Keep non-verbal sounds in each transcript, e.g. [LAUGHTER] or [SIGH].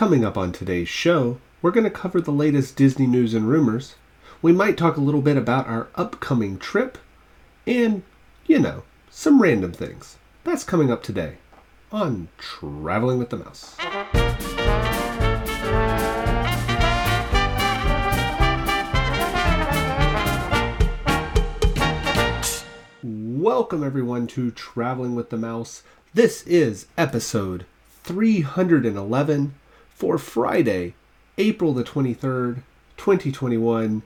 Coming up on today's show, we're going to cover the latest Disney news and rumors. We might talk a little bit about our upcoming trip, and, you know, some random things. That's coming up today on Traveling with the Mouse. Welcome, everyone, to Traveling with the Mouse. This is episode 311 for Friday, April the 23rd, 2021.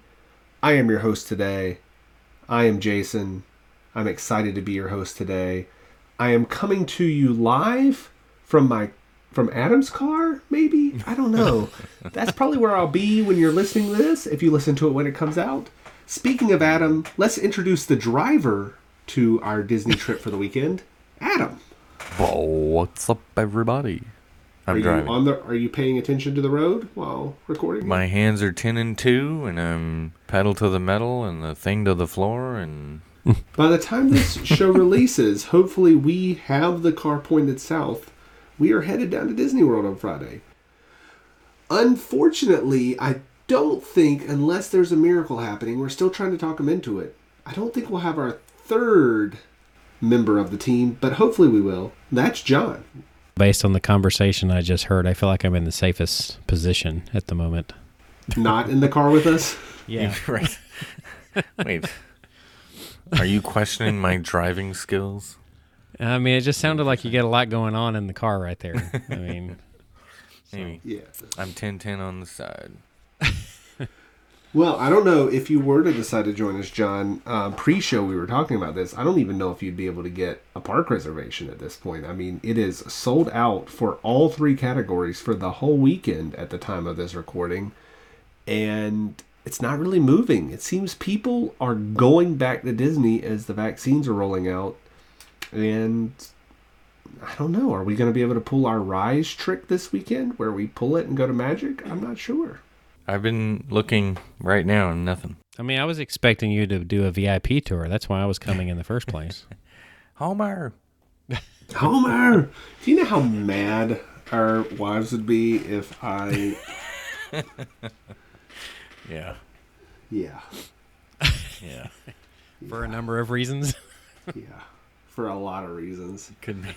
I am your host today. I am Jason. I'm excited to be your host today. I am coming to you live from my from Adam's car, maybe? I don't know. [LAUGHS] That's probably where I'll be when you're listening to this, if you listen to it when it comes out. Speaking of Adam, let's introduce the driver to our Disney trip for the weekend. Adam. What's up, everybody? I'm are driving. you on the are you paying attention to the road while recording? My hands are ten and two, and I'm pedal to the metal and the thing to the floor, and [LAUGHS] By the time this show releases, hopefully we have the car pointed south. We are headed down to Disney World on Friday. Unfortunately, I don't think, unless there's a miracle happening, we're still trying to talk them into it. I don't think we'll have our third member of the team, but hopefully we will. That's John. Based on the conversation I just heard, I feel like I'm in the safest position at the moment. Not in the car with us. Yeah. [LAUGHS] right. Wait, are you questioning my driving skills? I mean, it just sounded like you get a lot going on in the car right there. I mean, [LAUGHS] Maybe Yeah. I'm ten ten on the side. [LAUGHS] Well, I don't know if you were to decide to join us, John. Um, pre-show, we were talking about this. I don't even know if you'd be able to get a park reservation at this point. I mean, it is sold out for all three categories for the whole weekend at the time of this recording, and it's not really moving. It seems people are going back to Disney as the vaccines are rolling out, and I don't know. Are we going to be able to pull our Rise trick this weekend, where we pull it and go to Magic? I'm not sure. I've been looking right now and nothing. I mean, I was expecting you to do a VIP tour. That's why I was coming in the first place. [LAUGHS] Homer. [LAUGHS] Homer, do you know how mad our wives would be if I? [LAUGHS] Yeah. Yeah, Yeah. For a number of reasons. yeah, for a lot of reasons, Could be.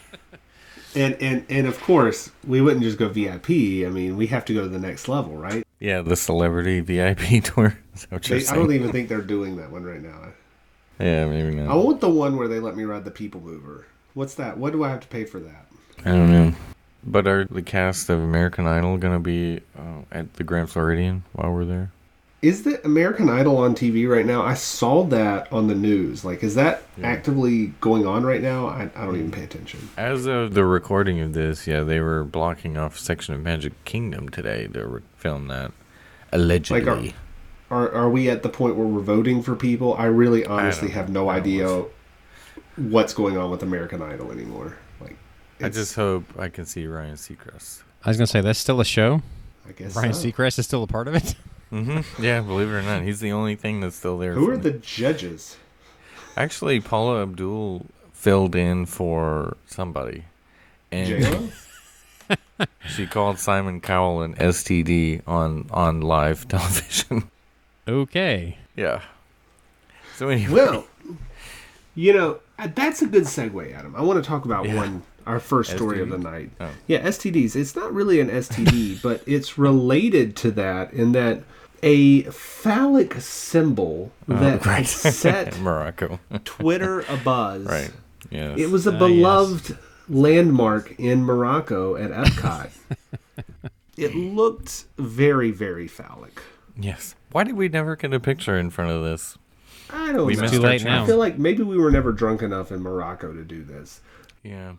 And and and of course we wouldn't just go VIP. I mean, we have to go to the next level, right? Yeah, the celebrity VIP [LAUGHS] tour. Is that what you're They, I don't even think they're doing that one right now. Yeah, maybe not. I want the one where they let me ride the People Mover. What's that? What do I have to pay for that? I don't know. But are the cast of American Idol gonna be uh, at the Grand Floridian while we're there? Is the American Idol on TV right now? I saw that on the news. Like, is that actively going on right now? I, I don't even mm. pay attention. As of the recording of this, yeah, they were blocking off a section of Magic Kingdom today to re- film that. Allegedly. Are are we at the point where we're voting for people? I really honestly don't have no idea what's going on with American Idol anymore. Like I just hope I can see Ryan Seacrest. I was going to say, that's still a show. I guess Ryan so. Seacrest is still a part of it. [LAUGHS] hmm Yeah, believe it or not, he's the only thing that's still there. Who are me. the judges? Actually, Paula Abdul filled in for somebody, and [LAUGHS] she called Simon Cowell an STD on on live [LAUGHS] television. Okay. yeah. So anyway, well, you know uh, that's a good segue, Adam. I want to talk about Yeah. one our first story of the night. Oh. Yeah, STDs. It's not really an STD, [LAUGHS] but it's related to that in that a phallic symbol oh, that Oh, [LAUGHS] right. set [LAUGHS] Morocco. Twitter [LAUGHS] abuzz. right. Yeah. It was a ah, yes. beloved landmark in Morocco at Epcot. it looked very, very phallic. Yes. Why did we never get a picture in front of this? I don't We know. missed Too our late chance. now. I feel like maybe we were never drunk enough in Morocco to do this. Yeah.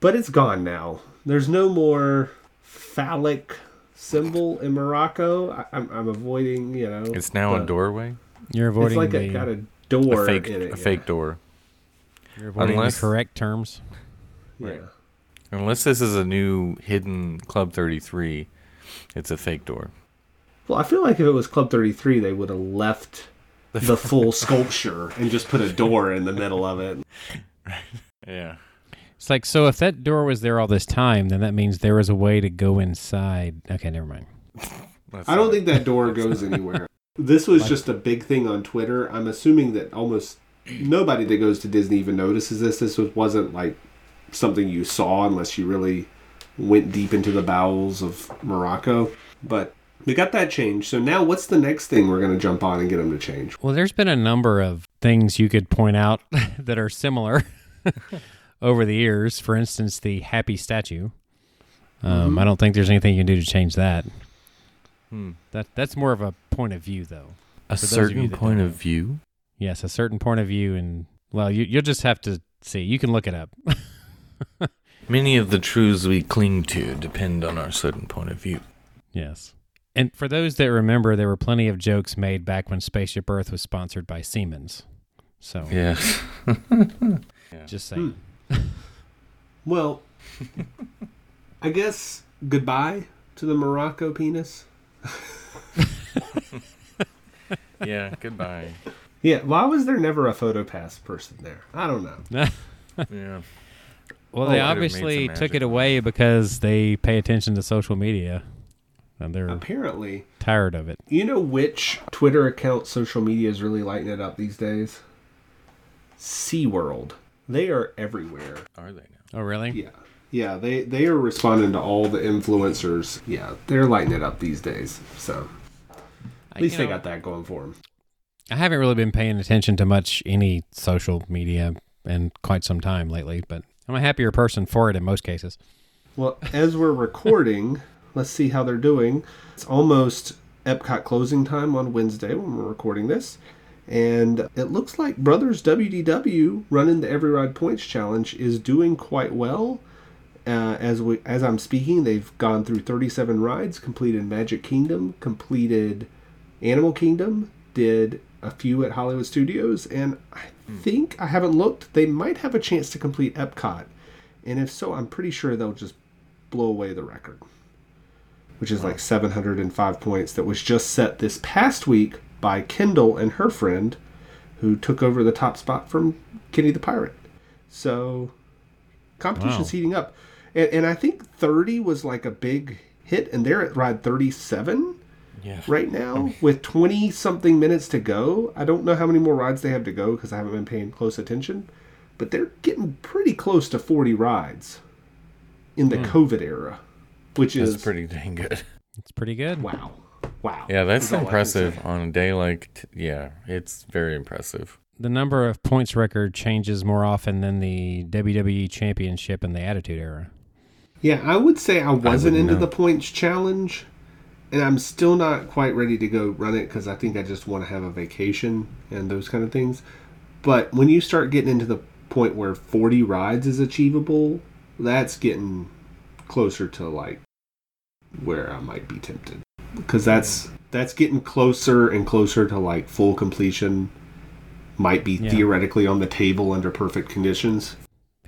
But it's gone now. There's no more phallic symbol in Morocco. I, I'm, I'm avoiding, you know. It's now the- a doorway. You're avoiding. It's like the, a got a door A fake in it. a yeah. fake door. you're avoiding unless- the correct terms. Yeah. Unless this is a new hidden Club 33, it's a fake door. Well, I feel like if it was Club 33, they would have left [LAUGHS] the full sculpture and just put a door in the middle of it. [LAUGHS] Yeah. It's like so. If that door was there all this time, then that means there was a way to go inside. Okay, never mind. [LAUGHS] I don't think that door goes anywhere. This was just a big thing on Twitter. I'm assuming that almost nobody that goes to Disney even notices this. This was, wasn't like something you saw unless you really went deep into the bowels of Morocco. But we got that changed. So now what's the next thing we're going to jump on and get them to change? Well, there's been a number of things you could point out [LAUGHS] that are similar [LAUGHS] over the years. For instance, the happy statue. Um, Mhm. I don't think there's anything you can do to change that. Hmm. That that's more of a point of view, though. A For those of certain point of view. Yes, a certain point of view, and well, you you'll just have to see. You can look it up. [LAUGHS] Many of the truths we cling to depend on our certain point of view. yes. And for those that remember, there were plenty of jokes made back when Spaceship Earth was sponsored by Siemens. So Yes. [LAUGHS] just saying. Well, I guess goodbye to the Morocco penis. [LAUGHS] yeah. Goodbye. Yeah, why was there never a PhotoPass person there? I don't know. [LAUGHS] Yeah. Well, Oh, they I'd have made obviously some took it away because they pay attention to social media, and they're Apparently, tired of it. You know which Twitter account social media is really lighting it up these days? SeaWorld. They are everywhere. Are they now? Oh, really? Yeah. Yeah, they, they are responding to all the influencers. Yeah, they're lighting it up these days. So at least you they know, got that going for them. I haven't really been paying attention to much any social media in quite some time lately, but I'm a happier person for it in most cases. Well, as we're recording, let's see how they're doing. It's almost Epcot closing time on Wednesday when we're recording this. And it looks like Brothers WDW running the Every Ride Points Challenge is doing quite well. Uh, as we as I'm speaking, they've gone through 37 rides, completed Magic Kingdom, completed Animal Kingdom, did a few at Hollywood Studios, and I think I haven't looked. They might have a chance to complete Epcot, and if so, I'm pretty sure they'll just blow away the record, which is like 705 points. That was just set this past week by Kendall and her friend, who took over the top spot from Kenny the Pirate. So competition's Wow. heating up, and, and I think 30 was like a big hit, and they're at ride 37 Yeah. right now with 20 something minutes to go. I don't know how many more rides they have to go because I haven't been paying close attention, but they're getting pretty close to 40 rides in the hmm. COVID era, which That's is pretty dang good. It's pretty good. wow. Wow. Yeah, that's Is all I can impressive on a day like. T- yeah, it's very impressive. The number of points record changes more often than the WWE Championship in the Attitude Era. Yeah, I would say I wasn't wouldn't into know. the points challenge, and I'm still not quite ready to go run it because I think I just want to have a vacation and those kind of things. But when you start getting into the point where 40 rides is achievable, that's getting closer to like where I might be tempted because that's that's getting closer and closer to like full completion. Might be Yeah. theoretically on the table under perfect conditions.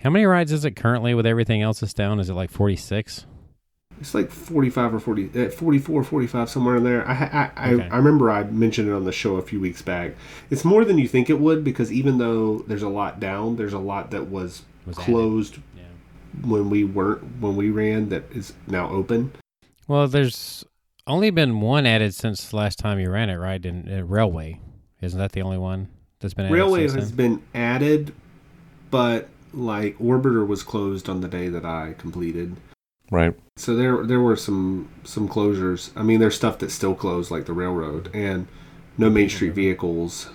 How many rides is it currently with everything else that's down? Is it like 46? It's like 45 or 40, uh, 44, 45, somewhere in there. I, I, I, Okay. I remember I mentioned it on the show a few weeks back. It's more than you think it would because even though there's a lot down, there's a lot that was, Was closed Yeah. when we weren't, when we ran that is now open. Well, there's only been one added since the last time you ran it, right? In, in uh, Railway. Isn't that the only one that's been added? Railway has then? been added, but like Orbiter was closed on the day that I completed. Right. So there there were some some closures. I mean, there's stuff that's still closed, like the railroad, and no Main Street mm-hmm. vehicles,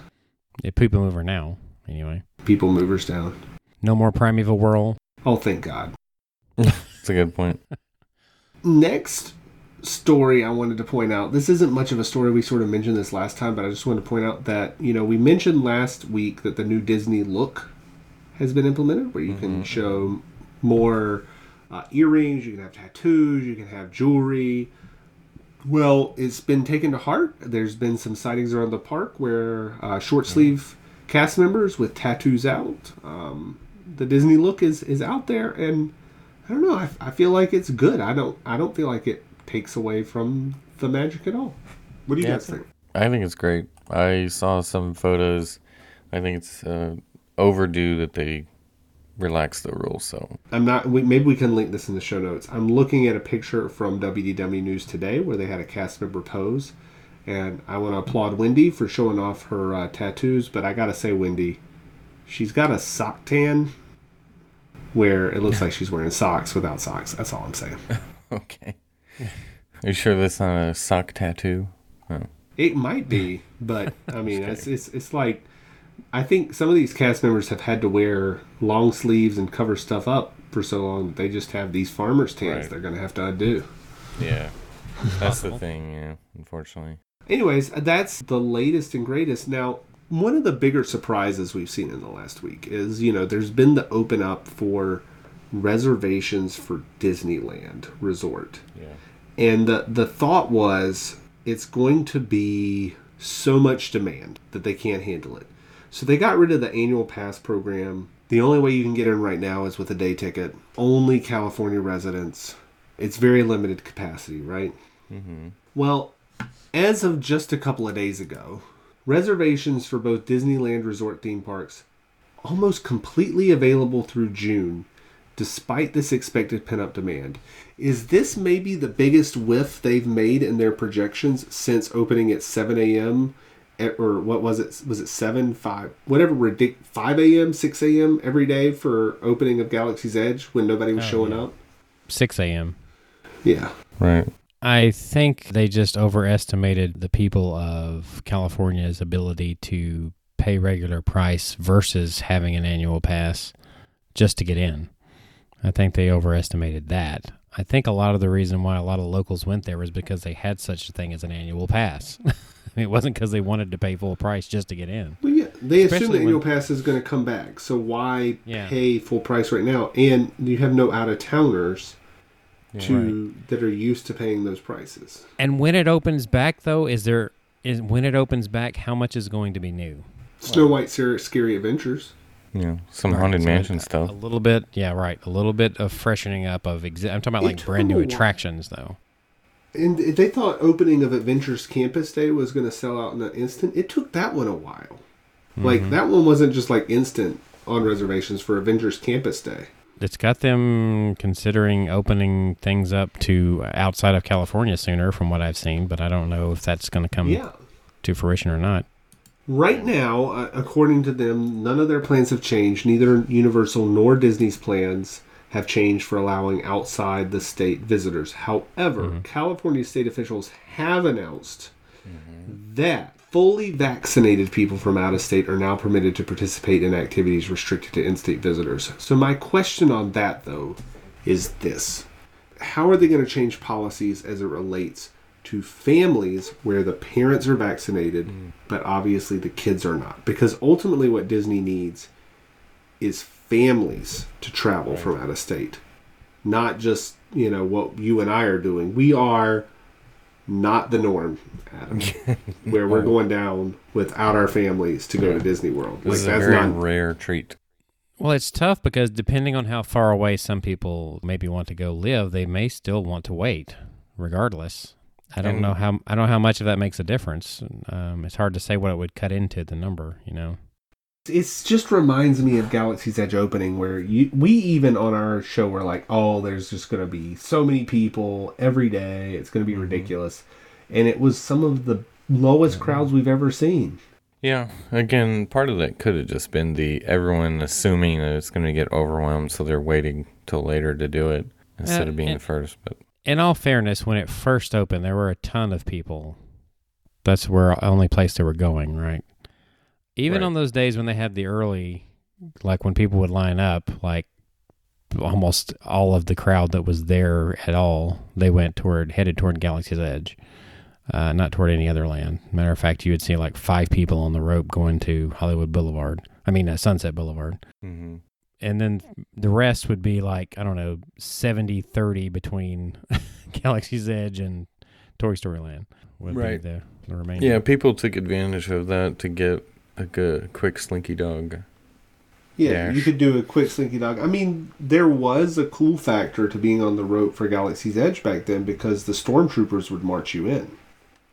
Yeah, people mover now, anyway. people movers down. No more Primeval Whirl. Oh, thank God. [LAUGHS] That's a good point. Next story I wanted to point out. This isn't much of a story. We sort of mentioned this last time, but I just wanted to point out that you know we mentioned last week that the new Disney look has been implemented, where you can Mhm. show more uh, earrings, you can have tattoos, you can have jewelry. Well, it's been taken to heart. There's been some sightings around the park where uh, short sleeve cast members with tattoos out. Um, the Disney look is is out there, and I don't know. I, I feel like it's good. I don't. I don't feel like it takes away from the magic at all. What do you Yeah, guys think? I think it's great. I saw some photos. I think it's uh, overdue that they relax the rules. So I'm not. We, maybe we can link this in the show notes. I'm looking at a picture from WDW News today where they had a cast member pose, and I want to applaud Wendy for showing off her uh, tattoos. But I gotta say, Wendy, she's got a sock tan where it looks like she's wearing socks without socks. That's all I'm saying. [LAUGHS] okay. Are you sure that's not a sock tattoo? Oh. It might be, but [LAUGHS] I mean, it's, it's it's like I think some of these cast members have had to wear long sleeves and cover stuff up for so long that they just have these farmers tans Right. they're going to have to undo. Yeah, [LAUGHS] that's the thing. Yeah, unfortunately. Anyways, that's the latest and greatest. Now, one of the bigger surprises we've seen in the last week is, you know, there's been the open up for reservations for Disneyland Resort. Yeah. And the, the thought was it's going to be so much demand that they can't handle it. So they got rid of the annual pass program. The only way you can get in right now is with a day ticket. Only California residents. It's very limited capacity, right? Mm-hmm. Well, as of just a couple of days ago, reservations for both Disneyland Resort theme parks almost completely available through June, despite this expected pent up demand. Is this maybe the biggest whiff they've made in their projections since opening at 7 a.m. at- eh, or what was it? Was it 7, 5, whatever, ridic- 5 a.m., 6 a.m. every day for opening of Galaxy's Edge when nobody was Oh, showing yeah. up? 6 a.m. Yeah. Right. I think they just overestimated the people of California's ability to pay regular price versus having an annual pass just to get in. I think they overestimated that. I think a lot of the reason why a lot of locals went there was because they had such a thing as an annual pass. [LAUGHS] it wasn't because they wanted to pay full price just to get in. Well, yeah, they assume the annual pass is going to come back. So why Yeah. pay full price right now? And you have no out of towners Yeah. to that are used to paying those prices. And when it opens back, though, is there is when it opens back, how much is going to be new? Snow White Scary, Scary Adventures. Yeah. Some Right, haunted so mansion a- stuff. A little bit, yeah, right. A little bit of freshening up of. Exi- I'm talking about like took brand new them a while. attractions, though. And they thought opening of Avengers Campus Day was going to sell out in an instant. It took that one a while. Mm-hmm. Like that one wasn't just like instant on reservations for Avengers Campus Day. It's got them considering opening things up to outside of California sooner, from what I've seen. But I don't know if that's going to come yeah. to fruition or not. Right now, uh, according to them, none of their plans have changed. Neither Universal nor Disney's plans have changed for allowing outside the state visitors. However, California state officials have announced that fully vaccinated people from out of state are now permitted to participate in activities restricted to in state visitors. So, my question on that, though, is this How are they going to change policies as it relates to families where the parents are vaccinated, mm. but obviously the kids are not? Because ultimately, what Disney needs is families to travel from out of state, not just, you know, what you and I are doing. We are not the norm, Adam, [LAUGHS] where we're going down without our families to go to Disney World. This is a very not rare treat. Well, it's tough because depending on how far away some people maybe want to go live, they may still want to wait, regardless. I don't And- know how I don't know how much of that makes a difference. Um, it's hard to say what it would cut into the number. You know. it just reminds me of Galaxy's Edge opening, where you, we even on our show were like, "Oh, there's just going to be so many people every day. It's going to be ridiculous," and it was some of the lowest crowds we've ever seen. Yeah. Again, part of that could have just been the everyone assuming that it's going to get overwhelmed, so they're waiting till later to do it instead Uh, of being and- first. But In all fairness, when it first opened, there were a ton of people. That's where only place they were going, right? Even Right. on those days when they had the early, like when people would line up, like almost all of the crowd that was there at all, they went toward headed toward Galaxy's Edge, uh, not toward any other land. Matter of fact, you would see like five people on the rope going to Hollywood Boulevard. I mean, uh, Sunset Boulevard mm-hmm. And then the rest would be like i don't know 70 30 between [LAUGHS] galaxy's edge and toy story land would Right. be the, the remainder yeah, people took advantage of that to get a good, quick slinky dog. Yeah, Dash. you could do a quick slinky dog. I mean, there was a cool factor to being on the rope for Galaxy's Edge back then because the stormtroopers would march you in.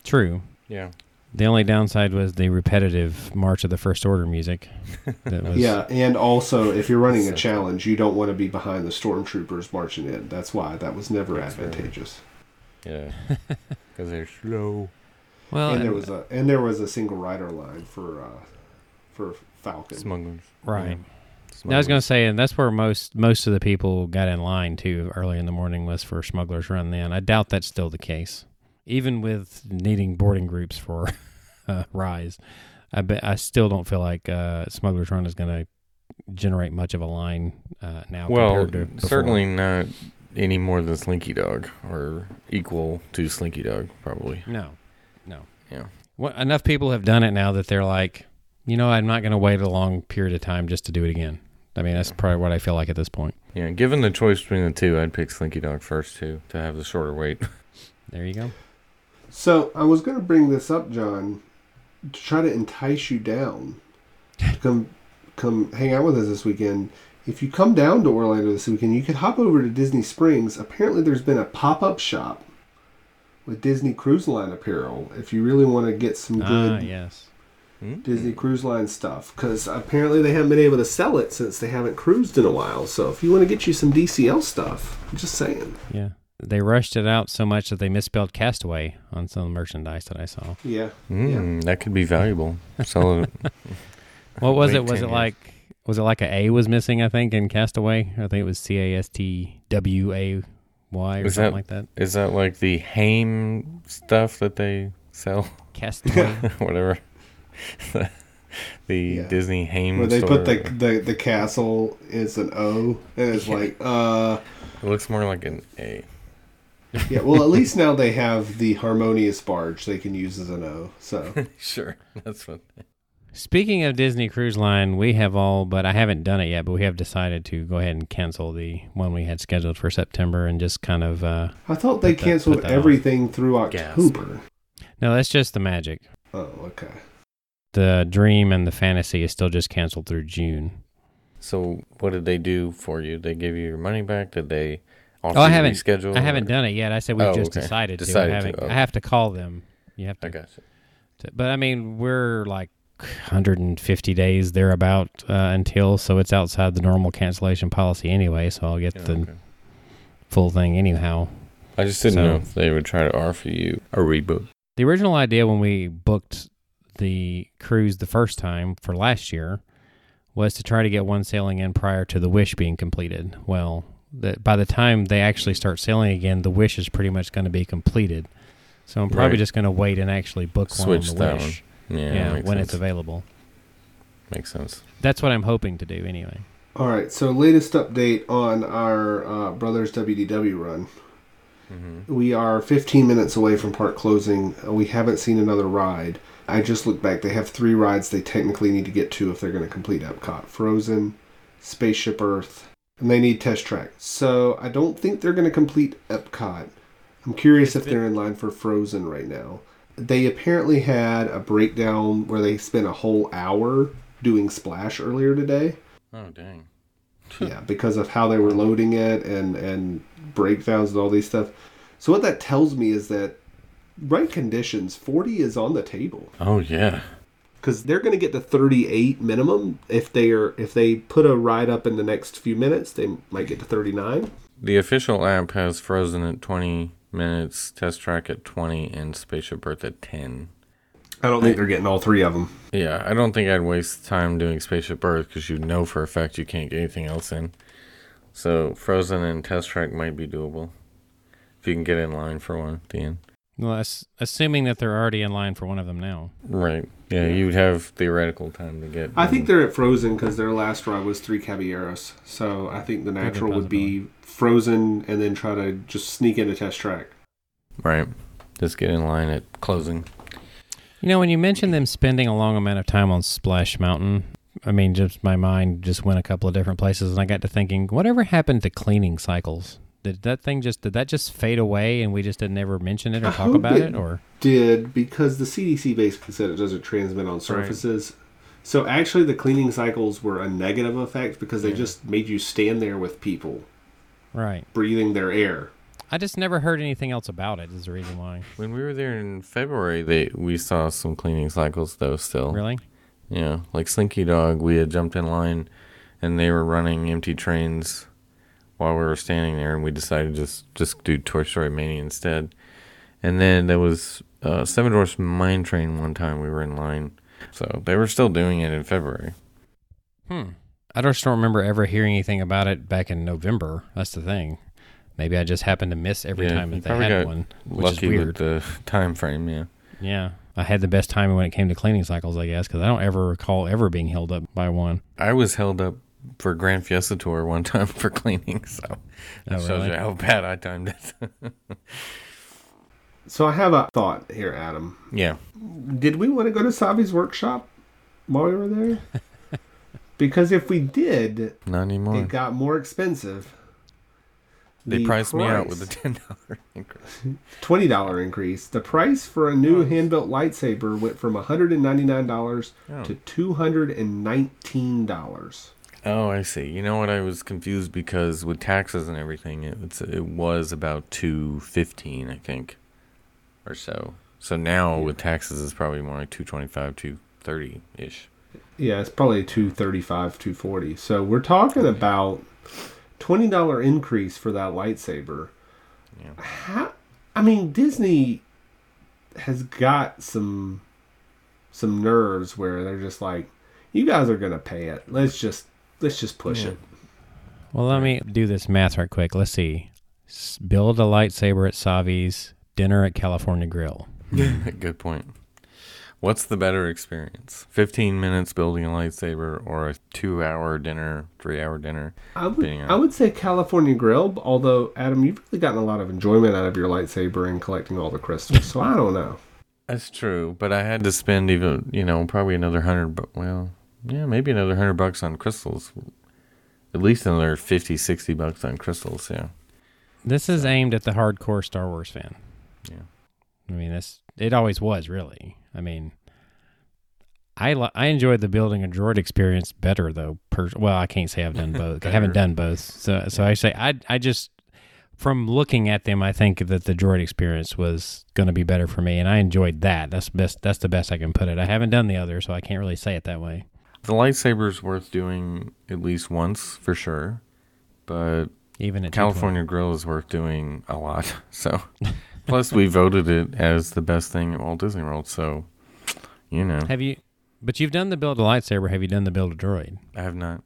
true Yeah. The only downside was the repetitive March of the First Order music. [LAUGHS] That was, Yeah, and also if you're running a challenge, you don't want to be behind the stormtroopers marching in. That's why that was never That's right. advantageous. Yeah, [LAUGHS] because they're slow. Well, and there was a and there was a single rider line for uh, for Falcon. Smugglers. right. Yeah. I was going to say, and that's where most most of the people got in line too early in the morning was for Smuggler's Run. Then I doubt that's still the case, even with needing boarding groups for [LAUGHS] uh, Rise. I bet I still don't feel like uh, Smuggler's Run is going to generate much of a line uh, now. Well, compared to certainly not any more than Slinky Dog, or equal to Slinky Dog, probably. no, no. Yeah. What, enough people have done it now that they're like, you know, I'm not going to wait a long period of time just to do it again. I mean, that's probably what I feel like at this point. Yeah, given the choice between the two, I'd pick Slinky Dog first too to have the shorter wait. There you go. So I was going to bring this up, John, to try to entice you down to come come hang out with us this weekend. If you come down to Orlando this weekend, you could hop over to Disney Springs. Apparently, there's been a pop up shop with Disney Cruise Line apparel. If you really want to get some good Ah, yes. Hmm? Disney Cruise Line stuff, because apparently they haven't been able to sell it since they haven't cruised in a while. So if you want to get you some DCL stuff, I'm just saying. Yeah. They rushed it out so much that they misspelled Castaway on some of the merchandise that I saw. Yeah. Mm, That could be valuable. Sell it. [LAUGHS] What was Wait it? Was it years. like was it like a A was missing, I think, in Castaway? I think it was C A S T W A Y or Is something that- like that. Is that like the Home stuff that they sell? Castaway. [LAUGHS] Whatever. [LAUGHS] the Yeah. Disney Home Where they store. put the, the the castle is an O, and it's like, uh, It looks more like an A. yeah. Well, at least now they have the harmonious barge they can use as an O. So [LAUGHS] sure, that's what. Speaking of Disney Cruise Line, we have all, but I haven't done it yet, but we have decided to go ahead and cancel the one we had scheduled for September and just kind of, uh, I thought they Put that- canceled put that on. everything through Gasp. October. no, that's just the magic. Oh, okay. The dream and the fantasy is still just canceled through June. So, what did they do for you? They give you your money back? Did they? Oh, I haven't-. I haven't done it yet. I said we've Oh, just okay. decided, Decided to. I, to, oh. I have to call them. You have to, I got you. to- But I mean, we're like 150 days thereabout uh, until, so it's outside the normal cancellation policy anyway. So I'll get Yeah, the okay. full thing anyhow. I just didn't So- know if they would try to offer you a rebook. The original idea when we booked the cruise the first time for last year was to try to get one sailing in prior to the Wish being completed. Well, the, by the time they actually start sailing again, the Wish is pretty much going to be completed. So I'm probably Right. just going to wait and actually book Switch one on the that Wish. Yeah, Yeah, when sense. it's available. makes sense. That's what I'm hoping to do anyway. All right. So latest update on our uh, Brothers WDW run. Mm-hmm. We are 15 minutes away from park closing. Uh, We haven't seen another ride. I just looked back. They have three rides they technically need to get to if they're going to complete Epcot Frozen, Spaceship Earth, and they need Test Track. So I don't think they're going to complete Epcot. I'm curious if they're in line for Frozen right now. They apparently had a breakdown where they spent a whole hour doing Splash earlier today. Oh dang. [LAUGHS] yeah, because of how they were loading it and and breakdowns and all these stuff. So what that tells me is that right conditions, 40 is on the table Oh yeah. Because they're going to get to 38 minimum if they are if they put a ride up in the next few minutes, they might get to 39. The official app has Frozen at 20 minutes, Test Track at 20, and Spaceship Earth at 10. I don't think they're getting all three of them. Yeah, I don't think I'd waste time doing Spaceship Earth because you know for a fact you can't get anything else in. So Frozen and Test Track might be doable if you can get in line for one at the end. Well, that's assuming that they're already in line for one of them now. Right. Yeah, Yeah. you would have theoretical time to get. I think they're at Frozen because their last ride was three Caballeros. So I think the natural would be Frozen and then try to just sneak in into Test Track. right. Just get in line at closing. You know, when you mentioned them spending a long amount of time on Splash Mountain, I mean, just my mind just went a couple of different places, and I got to thinking, whatever happened to cleaning cycles? Did that thing just did that just fade away, and we just didn't ever mention it or I talk hope about it- it, or did because the CDC basically said it doesn't transmit on surfaces. So actually, the cleaning cycles were a negative effect because they Yeah. just made you stand there with people right? breathing their air. I just never heard anything else about it. Is the reason why. When we were there in February, they we saw some cleaning cycles though. Still, Really? Yeah, like Slinky Dog, we had jumped in line, and they were running empty trains while we were standing there, and we decided to just just do Toy Story Mania instead. And then there was uh, Seven Dwarfs Mine Train one time we were in line, so they were still doing it in February. Hmm. I just don't remember ever hearing anything about it back in November. That's the thing. Maybe I just happened to miss every Yeah, time that they had one, which is weird. with the [LAUGHS] time frame, yeah. Yeah, I had the best timing when it came to cleaning cycles, I guess, because I don't ever recall ever being held up by one. I was held up for Grand Fiesta Tour one [LAUGHS] time for cleaning, so that Oh, shows really? you how bad I timed it. [LAUGHS] So I have a thought here, Adam. yeah, Did we want to go to Savi's workshop while we were there? [LAUGHS] because if we did, not anymore. it got more expensive. They The priced me out with a ten dollar increase. twenty dollar increase. The price for a new hand built lightsaber went from one hundred and ninety nine dollars Oh. to two hundred and nineteen dollars. Oh, I see. You know what? I was confused because with taxes and everything, it was it was about two fifteen, I think, or so. So now with taxes, it's probably more like two twenty five, two thirty ish. Yeah, it's probably two thirty five, two forty. So we're talking about twenty dollar increase for that lightsaber. Yeah. How, I mean, Disney has got some some nerves where they're just like, you guys are gonna pay it. Let's just let's just push Yeah. it. Well, let me do this math right quick. Let's see. S- build a lightsaber at Savi's, dinner at California Grill. [LAUGHS] Good point. What's the better experience? Fifteen minutes building a lightsaber, or a two-hour dinner, three-hour dinner? I would I would say California Grill, although Adam, you've really gotten a lot of enjoyment out of your lightsaber and collecting all the crystals. So I don't know. That's true, but I had to spend even, you know, probably another hundred. but well, yeah, maybe another hundred bucks on crystals. At least another 50, 60 bucks on crystals. Yeah. This is aimed at the hardcore Star Wars fan. Yeah. I mean, this it always was really. I mean, I I enjoyed the building a droid experience better though. Per- well, I can't say I've done [LAUGHS] both. I haven't done both. So so I say I I just from looking at them, I think that the droid experience was going to be better for me, and I enjoyed that. That's best. That's the best I can put it. I haven't done the other, so I can't really say it that way. The lightsaber's worth doing at least once for sure, but Even at California Grill is worth doing a lot. [LAUGHS] So, plus we voted it as the best thing at Walt Disney World. So, you know, Have you? But you've done the build a lightsaber. Have you done the build a droid? I have not.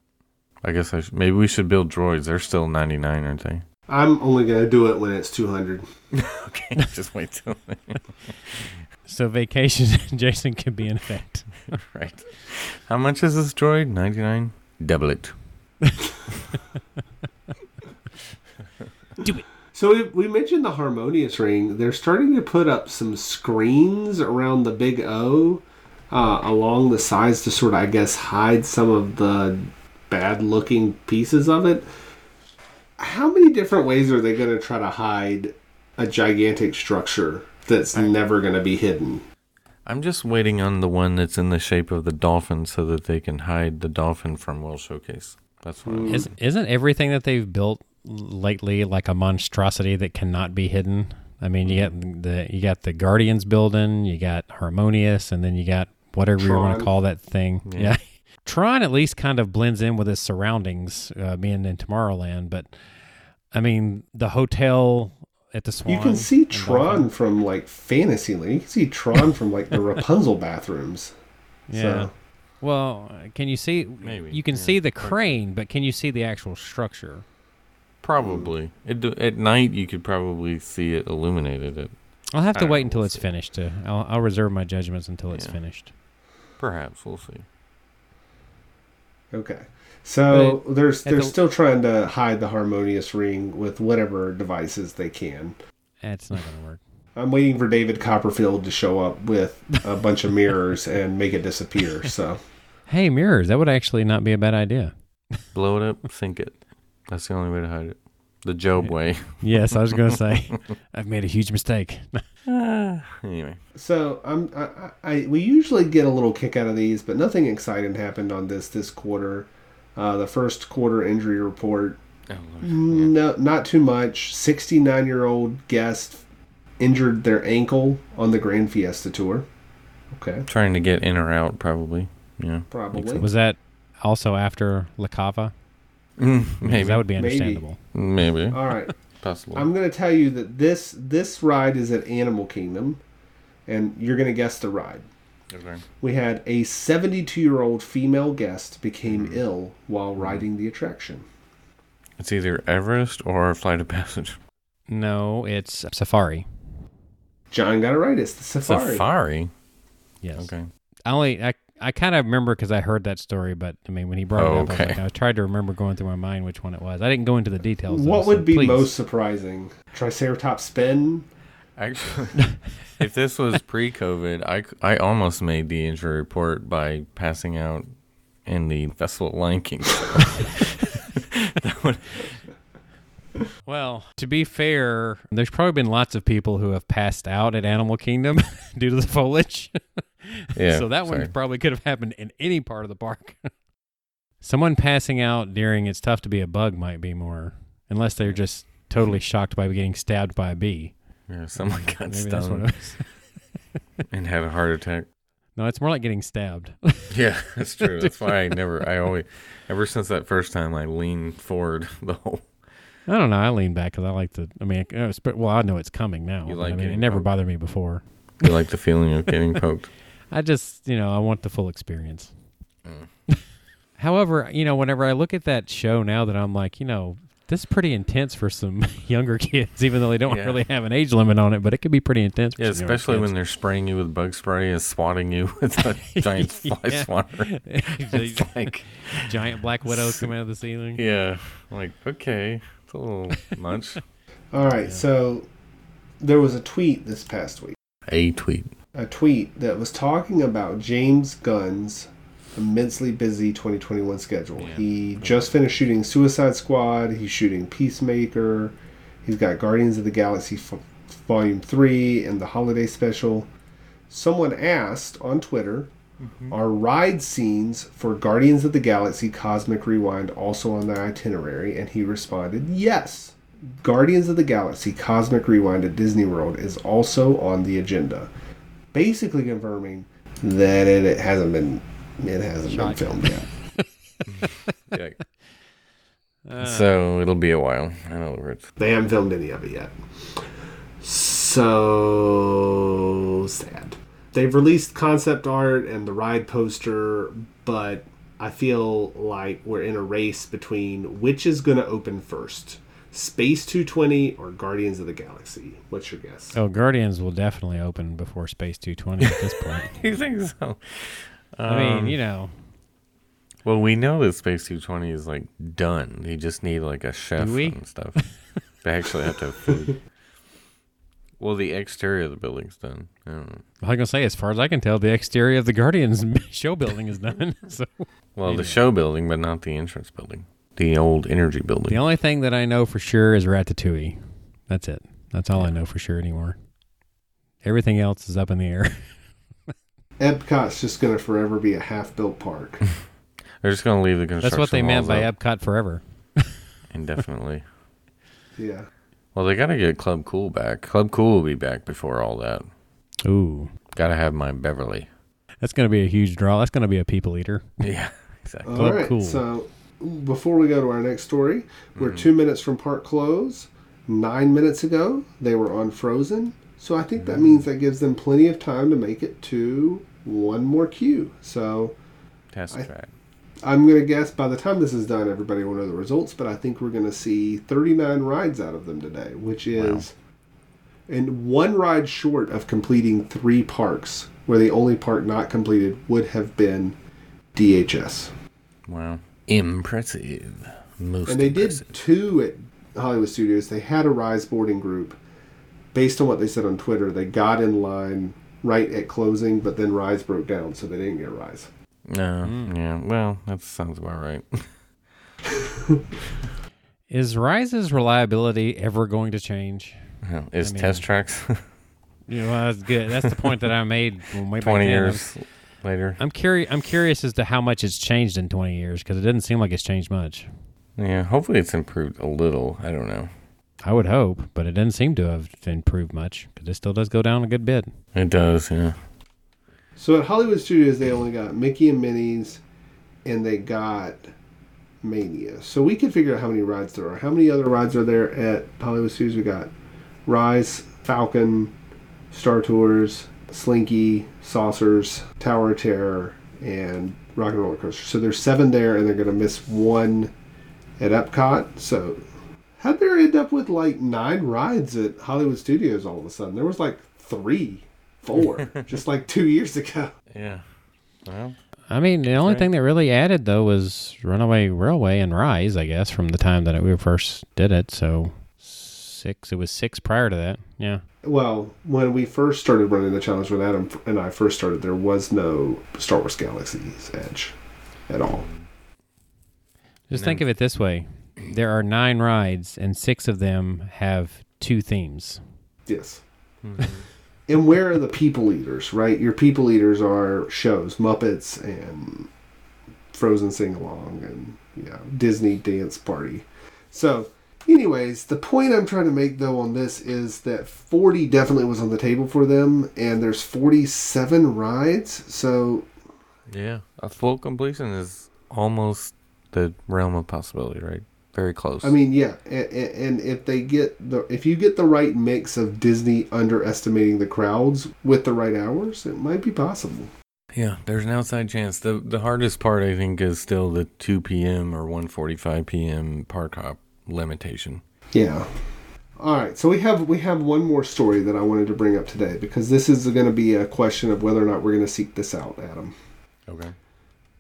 I guess I should, maybe we should build droids. They're still ninety nine, aren't they? I'm only gonna do it when it's two hundred. [LAUGHS] Okay, just wait till [LAUGHS] So vacation, [LAUGHS] Jason could be in effect. [LAUGHS] right. How much is this droid? Ninety nine. Double [LAUGHS] it. So we, we mentioned the harmonious ring. They're starting to put up some screens around the big O, uh, along the sides to sort of, I guess, hide some of the bad-looking pieces of it. How many different ways are they going to try to hide a gigantic structure that's never going to be hidden? I'm just waiting on the one that's in the shape of the dolphin so that they can hide the dolphin from World Showcase. That's what. I'm Is, isn't everything that they've built lately like a monstrosity that cannot be hidden? I mean, you got the you got the Guardians building, you got Harmonious, and then you got whatever you want to call that thing. Yeah. Yeah. [LAUGHS] Tron at least kind of blends in with his surroundings, uh, being in Tomorrowland. But I mean, the hotel at the Swan. You can see Tron Dolphin. from like Fantasyland. You can see Tron from like the Rapunzel bathrooms. Yeah. So, Well, can you see? Maybe, you can yeah. see the crane, but can you see the actual structure? Probably. It, at night, you could probably see it illuminated. It I'll have to wait know, until we'll it's see. finished. To, I'll, I'll reserve my judgments until it's Yeah. finished. perhaps we'll see. Okay. So they're they're the- still trying to hide the harmonious ring with whatever devices they can. That's not going to work. I'm waiting for David Copperfield to show up with a bunch of mirrors and make it disappear. So [LAUGHS] Hey, mirrors. That would actually not be a bad idea. [LAUGHS] Blow it up, sink it. That's the only way to hide it. The Gob way. [LAUGHS] Yes, I was going to say I've made a huge mistake. Ah, anyway, so I'm I, I, I we usually get a little kick out of these, but nothing exciting happened on this this quarter. Uh, the first quarter injury report Oh, No, not too much. 69 year old guest injured their ankle on the Grand Fiesta Tour. Okay, Trying to get in or out, probably. Yeah. probably. Was that also after La Cava? Mm, 'Cause maybe. That would be Maybe. understandable. Maybe. All right. Possible. I'm going to tell you that this this ride is at Animal Kingdom, and you're going to guess the ride. Okay. We had a 72 year old female guest became hmm. ill while hmm. riding the attraction. It's either Everest or Flight of Passage. [LAUGHS] No, it's Safari. John got it right. It's the Safari. Safari. Yes. Okay. I only I, I kind of remember because I heard that story, but I mean when he brought it up, I, was Okay. like, I tried to remember going through my mind which one it was. I didn't go into the details. though, What so would be please. most surprising? Triceratops spin? Actually, [LAUGHS] if this was pre-COVID, I, I almost made the injury report by passing out in the Festival of Lion King. would, [LAUGHS] Well, to be fair, there's probably been lots of people who have passed out at Animal Kingdom [LAUGHS] due to the foliage. [LAUGHS] yeah. so that sorry. one probably could have happened in any part of the park. Someone passing out during it's tough to be a bug might be more, unless they're just totally shocked by getting stabbed by a bee. Yeah, someone got Maybe stung and had a heart attack. No, it's more like getting stabbed. [LAUGHS] Yeah, that's true. [LAUGHS] That's why I never, I always, ever since that first time, I lean forward [LAUGHS] the whole. I don't know. I lean back because I like to. I mean, sp- well, I know it's coming now. You like I mean, it never poked. bothered me before. You like the feeling of getting poked. I just, you know, I want the full experience. Mm. However, you know, whenever I look at that show now, that I'm like, you know, this is pretty intense for some [LAUGHS] younger kids, even though they don't Yeah. really have an age limit on it. But it could be pretty intense. For Yeah, some younger especially when they're spraying you with bug spray and swatting you [LAUGHS] with a [LAUGHS] giant fly Yeah. swatter. It's like, giant black widows come out of the ceiling. yeah, like okay, it's a little much. All right, so there was a tweet this past week. A tweet. A tweet that was talking about James Gunn's immensely busy 2021 schedule. Yeah. He just finished shooting Suicide Squad, he's shooting Peacemaker, he's got Guardians of the Galaxy F- Volume 3 and the holiday special. Someone asked on Twitter, mm-hmm. are ride scenes for Guardians of the Galaxy Cosmic Rewind also on the itinerary? And he responded, yes. Guardians of the Galaxy Cosmic Rewind at Disney World is also on the agenda. Basically confirming that it hasn't been it hasn't Shot. been filmed yet. [LAUGHS] Uh, so it'll be a while. I know it's They haven't filmed any of it yet. So sad. They've released concept art and the ride poster, but I feel like we're in a race between which is going to open first Space 220 or Guardians of the Galaxy. What's your guess? oh, Guardians will definitely open before Space 220 at this point. [LAUGHS] You think so? I mean, Um, you know, Well, we know that Space 220 is like done. They just need like a chef Do we? and stuff. they actually have to have food. [LAUGHS] Well, the exterior of the building's done. I don't know. I was gonna say, as far as I can tell, the exterior of the Guardians [LAUGHS] show building is done. [LAUGHS] so Well, the show building, but not the entrance building. The old energy building. the only thing that I know for sure is Ratatouille. That's it. That's all I know for sure anymore. Everything else is up in the air. Epcot's just going to forever be a half built park. [LAUGHS] They're just going to leave the construction That's what they meant by up Epcot forever. [LAUGHS] indefinitely. yeah. well, they got to get Club Cool back. Club Cool will be back before all that. Ooh, Got to have my Beverly. that's gonna be a huge draw. That's gonna be a people eater. [LAUGHS] Yeah, exactly. All Club right. Cool. So before we go to our next story, we're Mm-hmm. two minutes from park close. Nine minutes ago, they were on Frozen. So I think that means that gives them plenty of time to make it to one more queue. So Test I- track. I'm going to guess by the time this is done, everybody will know the results, but I think we're going to see 39 rides out of them today, which is and one ride short of completing three parks, where the only park not completed would have been DHS. Wow. Impressive. Most and they did two at Hollywood Studios. They had a rise boarding group. Based on what they said on Twitter, they got in line right at closing, but then Rise broke down, so they didn't get Rise. No, Mm. yeah. Well, that sounds about right. [LAUGHS] Is Rise's reliability ever going to change? Is mean- test tracks [LAUGHS] You know, that's good. That's the point that I made when way back twenty then. years later? I'm curious. I'm curious as to how much it's changed in 20 years because it doesn't seem like it's changed much. Yeah, hopefully it's improved a little. I don't know. I would hope, but it doesn't seem to have improved much because it still does go down a good bit. It does, yeah. So at Hollywood Studios, they only got Mickey and Minnie's, and they got Mania. So we can figure out how many rides there are. How many other rides are there at Hollywood Studios? We got Rise, Falcon, Star Tours, Slinky, Saucers, Tower of Terror, and Rock and Roller Coaster. So there's seven there, and they're going to miss one at Epcot. So how'd they end up with like nine rides at Hollywood Studios all of a sudden? There was like three, four, [LAUGHS] just like two years ago. Yeah. Well, I mean, the only Right. thing that really added though was Runaway Railway and Rise, I guess, from the time that we first did it. So six. It was six prior to that. Yeah. Well, when we first started running the challenge when Adam and I first started, there was no Star Wars Galaxy's Edge at all. Just think of it this way: there are nine rides, and six of them have two themes. Yes. mhm. [LAUGHS] And where are the people eaters, right? Your people eaters are shows, Muppets and Frozen Sing Along and you know, Disney Dance Party. So, anyways, the point I'm trying to make though on this is that 40 definitely was on the table for them, and there's 47 rides. So, yeah. A full completion is almost the realm of possibility, right? Very close. I mean, yeah, and, and if they get the if you get the right mix of Disney underestimating the crowds with the right hours, it might be possible. yeah, there's an outside chance. The the hardest part I think is still the 2 p.m. or 1:45 p.m. park hop limitation. Yeah. All right, so we have we have one more story that I wanted to bring up today because this is going to be a question of whether or not we're going to seek this out, Adam. Okay.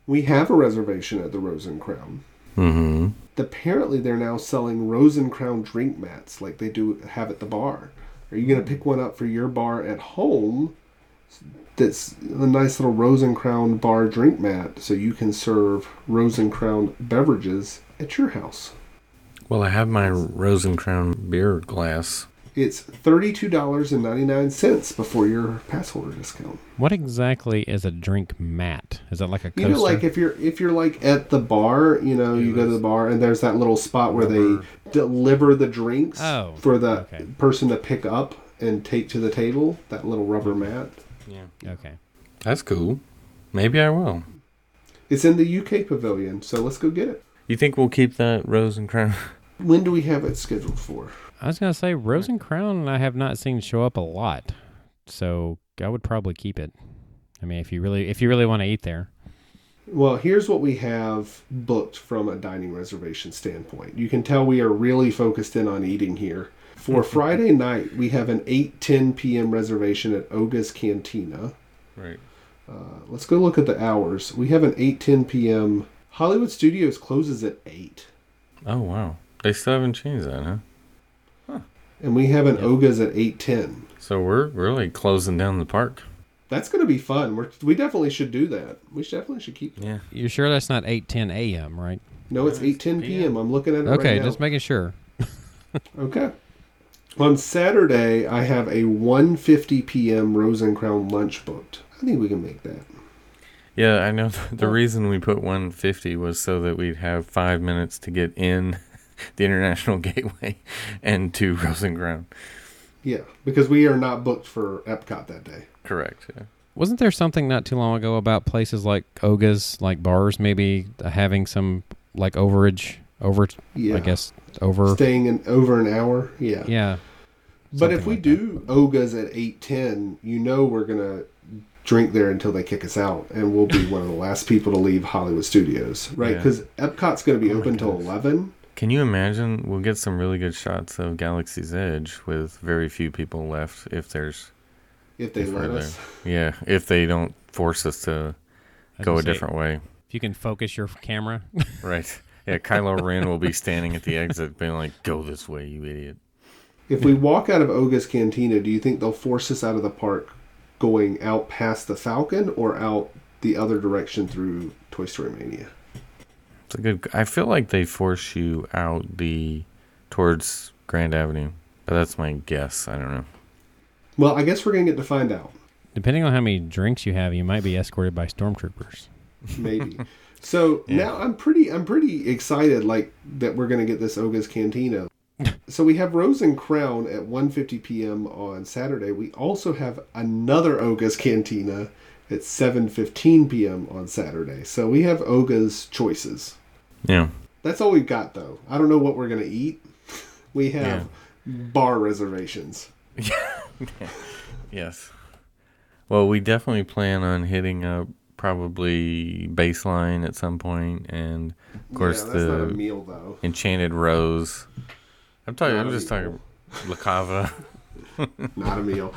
We have a reservation at the Rose and Crown. Mm-hmm. Apparently, they're now selling Rose and Crown drink mats like they do have at the bar. Are you going to pick one up for your bar at home? That's a nice little Rose and Crown bar drink mat, so you can serve Rose and Crown beverages at your house. Well, I have my Rose and Crown beer glass. It's thirty-two dollars and ninety-nine cents before your pass holder discount. What exactly is a drink mat? Is that like a coaster? You know, like if you're if you're like at the bar, you know, you go to the bar and there's that little spot where Rubber. they deliver the drinks Oh, for the okay. person to pick up and take to the table. That little rubber mat. Yeah. okay. That's cool. Maybe I will. It's in the UK pavilion, so let's go get it. You think we'll keep that Rose and Crown? When do we have it scheduled for? I was gonna say Rose and Crown. I have not seen show up a lot, so I would probably keep it. I mean, if you really if you really want to eat there, Well, here's what we have booked from a dining reservation standpoint. You can tell we are really focused in on eating here. For [LAUGHS] Friday night, we have an 8:10 p.m. reservation at Oga's Cantina. Right. Uh, let's go look at the hours. We have an 8:10 p.m. Hollywood Studios closes at 8. Oh wow. They still haven't changed that, huh? And we have an Yep. Oga's at 8:10. So we're really closing down the park. That's going to be fun. We're, we definitely should do that. We should definitely should keep Yeah. you're sure that's not eight ten a.m. right? No, it's No, it's 8:10 p.m. I'm looking at it Okay, right now. just making sure. [LAUGHS] Okay. On Saturday, I have a 1:50 p.m. Rose and Crown lunch booked. I think we can make that. Yeah, I know. [LAUGHS] The, the reason we put 150 was so that we'd have five minutes to get in the International [LAUGHS] Gateway and to Rose and Yeah, because we are not booked for Epcot that day. Correct. Yeah. Wasn't there something not too long ago about places like Oga's, like bars, maybe uh, having some like overage, over, Yeah, I guess over. staying in over an hour. Yeah, Yeah. but if we like do Oga's at 8:10, you know we're gonna drink there until they kick us out, and we'll be one of the last people to leave Hollywood Studios, right? Yeah. Because Epcot's going to be Oh open till goodness. 11. Can you imagine? We'll get some really good shots of Galaxy's Edge with very few people left if there's. If they If let we're us. [LAUGHS] Yeah, if they don't force us to go a say, different way. If you can focus your camera, [LAUGHS] Right. Yeah, Kylo Ren will be standing at the exit being like, go this way, you idiot. If we walk out of Oga's Cantina, do you think they'll force us out of the park going out past the Falcon or out the other direction through Toy Story Mania? It's a good. I feel like they force you out the towards Grand Avenue, but that's my guess. I don't know. Well, I guess we're going to get to find out. depending on how many drinks you have, you might be escorted by stormtroopers. Maybe. So [LAUGHS] Yeah. now I'm pretty I'm pretty excited like that we're gonna get this Oga's Cantina. so we have Rose and Crown at 1:50 p.m. on Saturday. We also have another Oga's Cantina at 7:15 p.m. on Saturday. So we have Oga's choices. Yeah. That's all we've got though. I don't know what we're gonna eat. [LAUGHS] We have Yeah. bar reservations. [LAUGHS] Yes. Well, we definitely plan on hitting up probably baseline at some point, and of course yeah, that's not a the meal though. Enchanted Rose. I'm talking. Not I'm just meal. talking La Cava. [LAUGHS] Not a meal.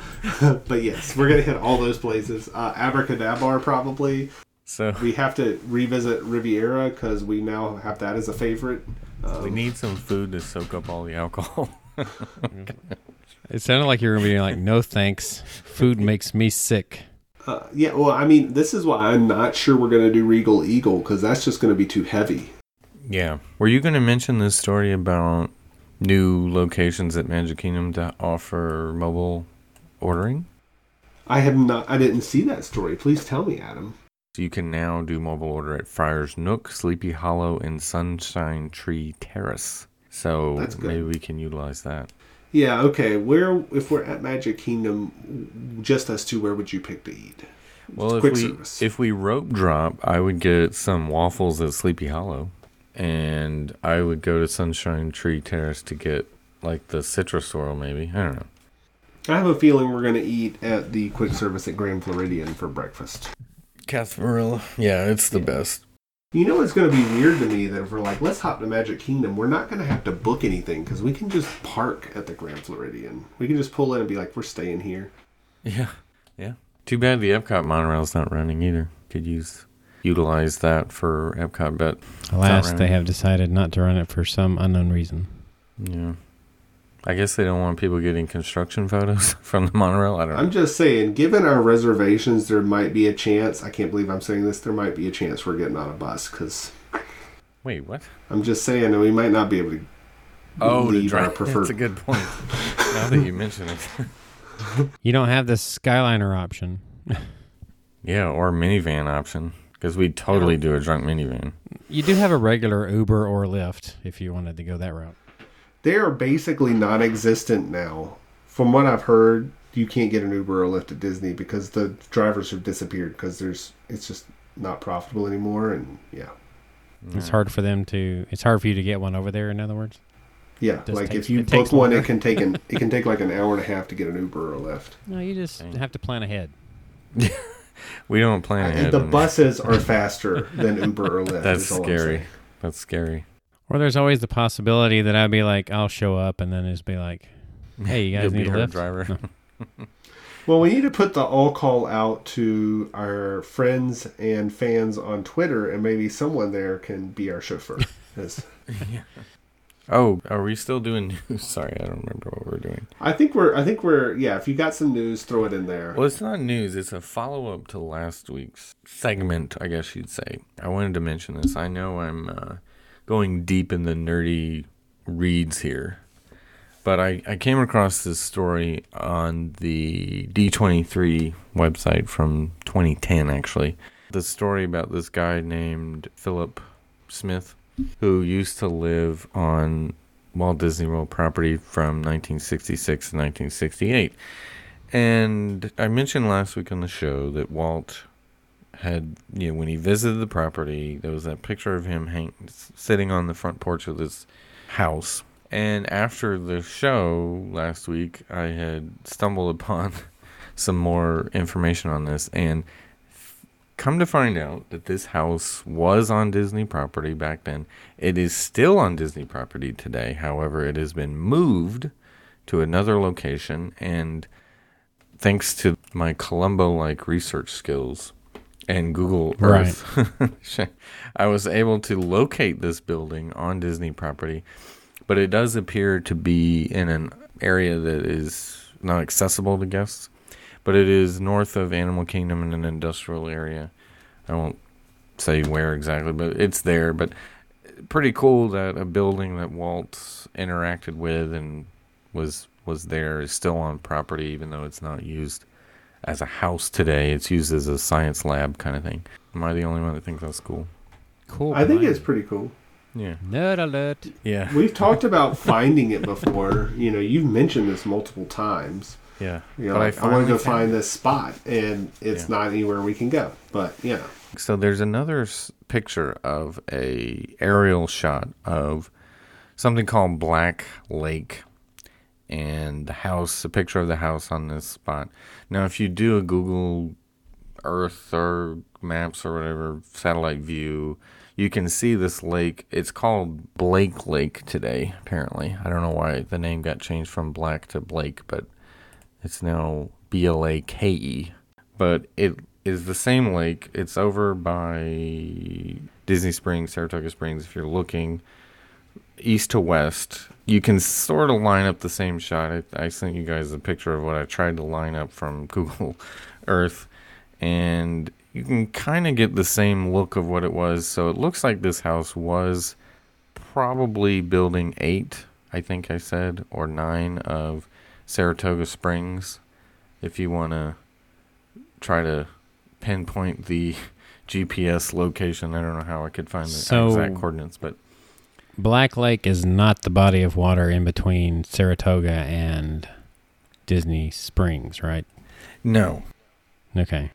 but yes, we're gonna hit all those places. Uh, Abracadabar probably. So [LAUGHS] We have to revisit Riviera because we now have that as a favorite. Um, we need some food to soak up all the alcohol. [LAUGHS] It sounded like you were going to be like, no thanks. Food makes me sick. uh, yeah, well, I mean, this is why I'm not sure we're gonna do Regal Eagle because that's just gonna be too heavy. yeah. Were you going to mention this story about new locations at Magic Kingdom that offer mobile ordering? I have not. I didn't see that story. Please tell me, Adam. So you can now do mobile order at Friar's Nook, Sleepy Hollow, and Sunshine Tree Terrace. So maybe we can utilize that. Yeah. Okay. Where, if we're at Magic Kingdom, just us two, where would you pick to eat? Well, if Quick we service. if we rope drop, I would get some waffles at Sleepy Hollow, and I would go to Sunshine Tree Terrace to get like the citrus swirl, maybe. I don't know. I have a feeling we're gonna eat at the quick service at Grand Floridian for breakfast. Gasparilla, yeah, it's the best. You know, it's going to be weird to me that if we're like, let's hop to Magic Kingdom, we're not going to have to book anything because we can just park at the Grand Floridian. We can just pull in and be like, we're staying here. Yeah, yeah. Too bad the Epcot monorail's not running either. Could use utilize that for Epcot, but Alas, they have decided not to run it for some unknown reason. yeah. I guess they don't want people getting construction photos [LAUGHS] from the monorail. I don't know. I'm just saying, given our reservations, there might be a chance. I can't believe I'm saying this. There might be a chance we're getting on a bus because Wait, what? I'm just saying that we might not be able to Oh, to leave our drive. preferred. [LAUGHS] That's a good point. now that you mention it. [LAUGHS] You don't have the Skyliner option. Yeah, or minivan option because we totally do a drunk minivan. You do have a regular Uber or Lyft if you wanted to go that route. They are basically non-existent now. From what I've heard, you can't get an Uber or Lyft at Disney because the drivers have disappeared because there's it's just not profitable anymore. And yeah, It's hard for them to. It's hard for you to get one over there. In other words, yeah. Like takes- if you it book one, it can take an [LAUGHS] it can take like an hour and a half to get an Uber or a Lyft. no, you just Dang. have to plan ahead. [LAUGHS] We don't plan ahead. the buses are [LAUGHS] faster than Uber or Lyft. That's is all I'm scary. That's scary. Or there's always the possibility that I'd be like, I'll show up, and then just be like, Hey, you [LAUGHS] guys You'll need be a our Lyft? driver. [LAUGHS] Well, we need to put the all call out to our friends and fans on Twitter, and maybe someone there can be our chauffeur. [LAUGHS] 'Cause oh, are we still doing news? Sorry, I don't remember what we're doing. I think we're, I think we're, yeah. If you got some news, throw it in there. Well, it's not news. It's a follow up to last week's segment, I guess you'd say. I wanted to mention this. I know I'm uh, going deep in the nerdy reads here, but I, I came across this story on the D23 website from 2010, actually. The story about this guy named Philip Smith who used to live on Walt Disney World property from 1966 to 1968. And I mentioned last week on the show that Walt had, you know, when he visited the property, there was that picture of him hang, sitting on the front porch of this house. And after the show last week, I had stumbled upon [LAUGHS] some more information on this. And come to find out that this house was on Disney property back then. It is still on Disney property today. However, it has been moved to another location. And thanks to my Columbo like research skills and Google Right. Earth, [LAUGHS] I was able to locate this building on Disney property. But it does appear to be in an area that is not accessible to guests. But it is north of Animal Kingdom in an industrial area. I won't say where exactly, but it's there. But pretty cool that a building that Walt interacted with and was was there is still on property, even though it's not used as a house today. It's used as a science lab kind of thing. Am I the only one that thinks that's cool? Cool. I think it's pretty cool. Yeah. Nerd alert. Yeah. [LAUGHS] We've talked [LAUGHS] about finding it before. You know, you've mentioned this multiple times. Yeah. You know, But I like, I, want to go finally find found- this spot, and it's Yeah. not anywhere we can go. But yeah. So there's another s- picture of a aerial shot of something called Black Lake and the house, a picture of the house on this spot. Now, if you do a Google Earth or maps or whatever satellite view, you can see this lake. It's called Blake Lake today, apparently. I don't know why the name got changed from Black to Blake, but it's now B L A K E. But it is the same lake. It's over by Disney Springs, Saratoga Springs. If you're looking east to west, you can sort of line up the same shot. I, I sent you guys a picture of what I tried to line up from [LAUGHS] Google Earth, and you can kind of get the same look of what it was. So it looks like this house was probably building eight, I think I said, or nine of Saratoga Springs. If you want to try to pinpoint the [LAUGHS] GPS location, I don't know how I could find the So- exact coordinates, but Black Lake is not the body of water in between Saratoga and Disney Springs, right? no. Okay.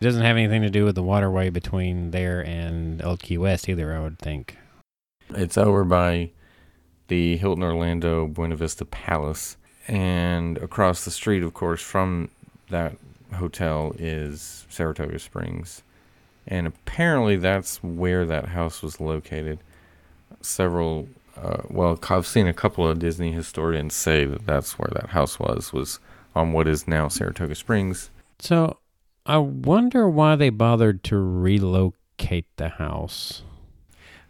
It doesn't have anything to do with the waterway between there and Old Key West either, I would think. It's over by the Hilton Orlando Buena Vista Palace. And across the street, of course, from that hotel is Saratoga Springs. And apparently that's where that house was located. Several, uh, well, I've seen a couple of Disney historians say that that's where that house was, was on what is now Saratoga Springs. So I wonder why they bothered to relocate the house.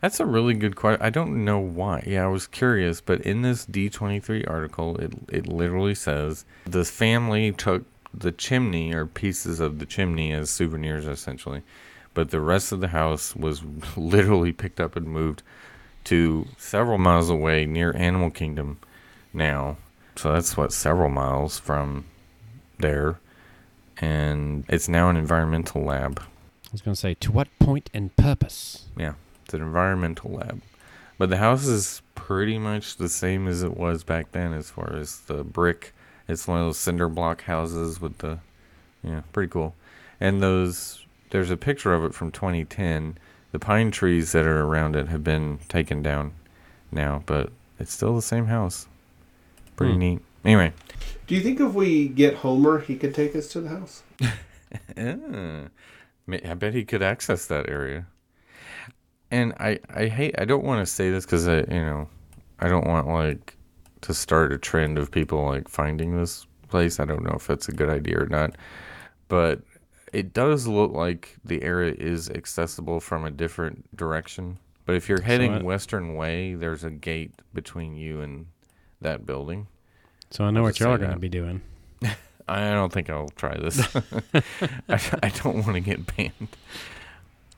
That's a really good question. I don't know why. Yeah, I was curious, but in this D23 article, it it literally says the family took the chimney or pieces of the chimney as souvenirs essentially, but the rest of the house was [LAUGHS] literally picked up and moved to several miles away near Animal Kingdom now. So that's what several miles from there. And it's now an environmental lab. I was going to say, to what point and purpose? Yeah, it's an environmental lab. But the house is pretty much the same as it was back then as far as the brick. It's one of those cinder block houses with the yeah, pretty cool. And those there's a picture of it from 2010. The pine trees that are around it have been taken down now, but it's still the same house. Pretty Hmm. neat. Anyway, do you think if we get Homer, he could take us to the house? [LAUGHS] Ah, ma- I bet he could access that area. And I, I hate, I don't want to say this because I, you know, I don't want like to start a trend of people like finding this place. I don't know if that's a good idea or not, but it does look like the area is accessible from a different direction. But if you're heading what- western way, there's a gate between you and that building. So I know I'll what just you're say going to be doing. [LAUGHS] I don't think I'll try this. I, [LAUGHS] [LAUGHS] I don't want to get banned.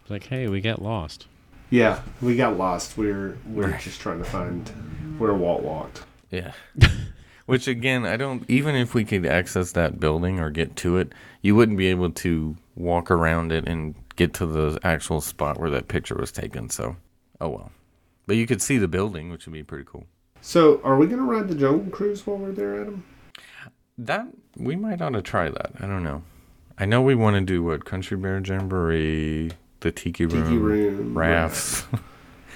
It's like, hey, we got lost. Yeah, we got lost. We're we're just trying to find where Walt walked. Yeah. Which again, I don't even if we could access that building or get to it, you wouldn't be able to walk around it and get to the actual spot where that picture was taken. So, oh well. But you could see the building, which would be pretty cool. So, are we gonna ride the Jungle Cruise while we're there, Adam? That we might ought to try that. I don't know. I know we want to do what Country Bear Jamboree, the Tiki Room, Tiki Room, rafts.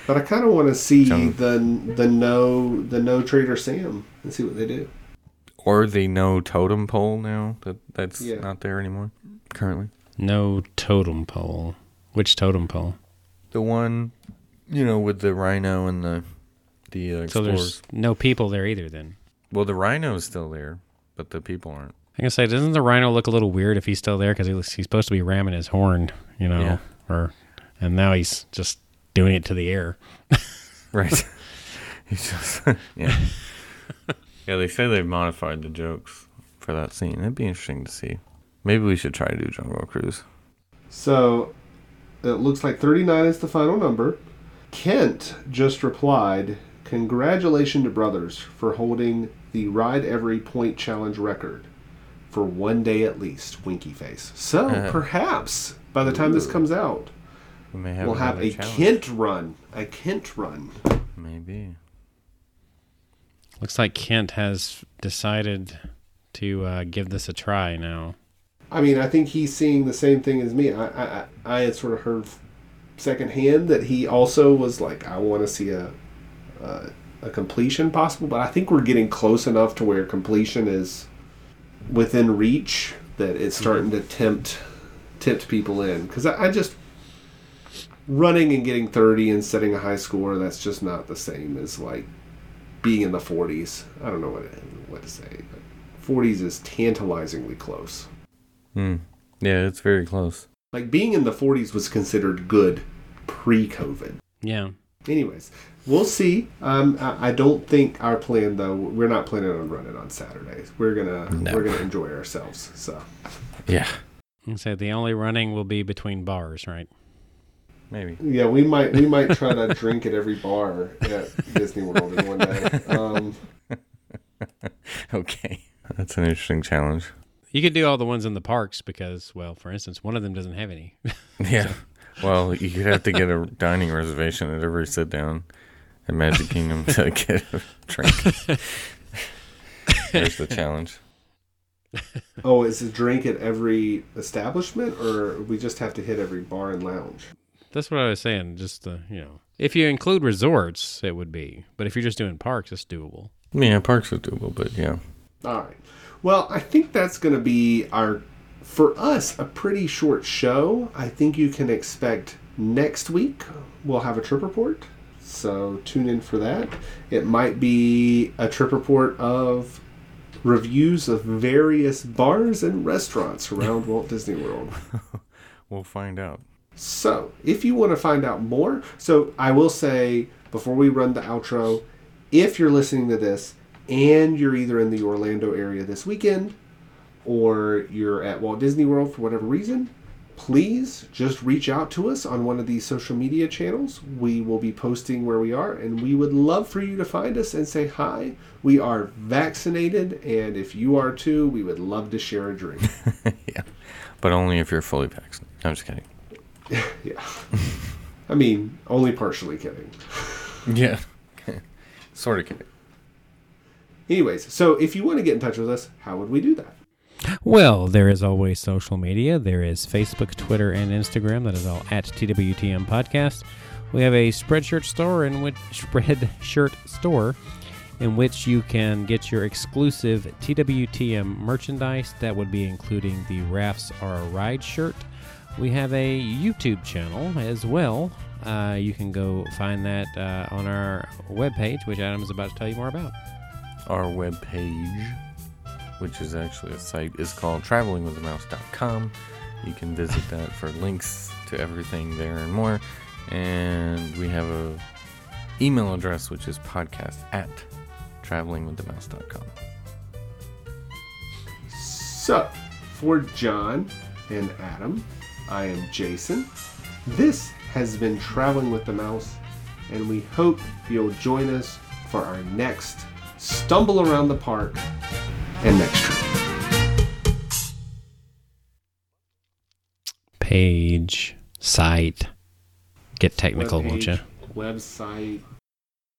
But I kind of want to see [LAUGHS] Jungle- the the no the no Trader Sam and see what they do. or the no totem pole now that that's Yeah. not there anymore currently. No totem pole. Which totem pole? The one, you know, with the rhino and the the uh, So there's no people there either then. well, the rhino is still there, but the people aren't. I can say, doesn't the rhino look a little weird if he's still there because he looks, he's supposed to be ramming his horn, you know, Yeah. or and now he's just doing it to the air. [LAUGHS] Right. [LAUGHS] He's just [LAUGHS] yeah. [LAUGHS] yeah, they say they've modified the jokes for that scene. It'd be interesting to see. Maybe we should try to do Jungle Cruise. So, it looks like 39 is the final number. Kent just replied, Congratulations to brothers for holding the Ride Every Point Challenge record for one day at least, winky face. So, Uh. [LAUGHS] perhaps by the time this comes out, We may have we'll have a challenge. Kent run. A Kent run. Maybe. Looks like Kent has decided to uh, give this a try now. I mean, I think he's seeing the same thing as me. I I, I- had sort of heard secondhand that he also was like, I want to see a, a a completion possible, but I think we're getting close enough to where completion is within reach that it's starting to tempt tempt people in. Because I, I just running and getting thirty and setting a high score. That's just not the same as like being in the forties. I don't know what what to say, but forties is tantalizingly close. Hmm. Yeah, it's very close. Like being in the 40s was considered good pre-COVID. Yeah. Anyways, we'll see. Um, I, I don't think our plan though. We're not planning on running on Saturdays. We're gonna No. we're gonna enjoy ourselves. So Yeah. And so the only running will be between bars, right? Maybe. yeah, we might we might try to drink at every bar at Disney World in one day. Um, [LAUGHS] Okay. That's an interesting challenge. You could do all the ones in the parks because, well, for instance, one of them doesn't have any. [LAUGHS] Yeah. Well, you could have to get a dining reservation at every sit down at Magic Kingdom to get a drink. There's the challenge. oh, is it drink at every establishment, or we just have to hit every bar and lounge? That's what I was saying. Just uh, you know, if you include resorts, it would be. But if you're just doing parks, it's doable. Yeah, parks are doable, but yeah. All right. Well, I think that's going to be our, for us, a pretty short show. I think you can expect next week we'll have a trip report. So tune in for that. It might be a trip report of reviews of various bars and restaurants around [LAUGHS] Walt Disney World. We'll find out. So, if you want to find out more, so I will say before we run the outro, if you're listening to this and you're either in the Orlando area this weekend or you're at Walt Disney World for whatever reason, please just reach out to us on one of these social media channels. We will be posting where we are, and we would love for you to find us and say hi. We are vaccinated, and if you are too, we would love to share a drink. [LAUGHS] yeah. But only if you're fully vaccinated. I'm just kidding. [LAUGHS] yeah. I mean, only partially kidding. [LAUGHS] Yeah. [LAUGHS] sort of kidding. Anyways, so if you want to get in touch with us, how would we do that? Well, there is always social media. There is Facebook, Twitter, and Instagram. That is all at TWTM Podcast. We have a Spreadshirt store in which Spreadshirt store in which you can get your exclusive TWTM merchandise. That would be including the Rafts Are a Ride shirt. We have a YouTube channel as well. Uh, you can go find that uh, on our webpage, which Adam is about to tell you more about. Our webpage, which is actually a site, is called travelingwiththemouse.com. You can visit that for links to everything there and more. And we have a email address, which is podcast at travelingwiththemouse.com. So, for John and Adam, I am Jason. This has been Traveling with the Mouse, and we hope you'll join us for our next stumble around the park and next trip. Page, site. Get technical, won't you? Website,